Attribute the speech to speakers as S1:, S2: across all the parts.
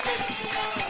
S1: Krishna,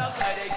S1: da parede.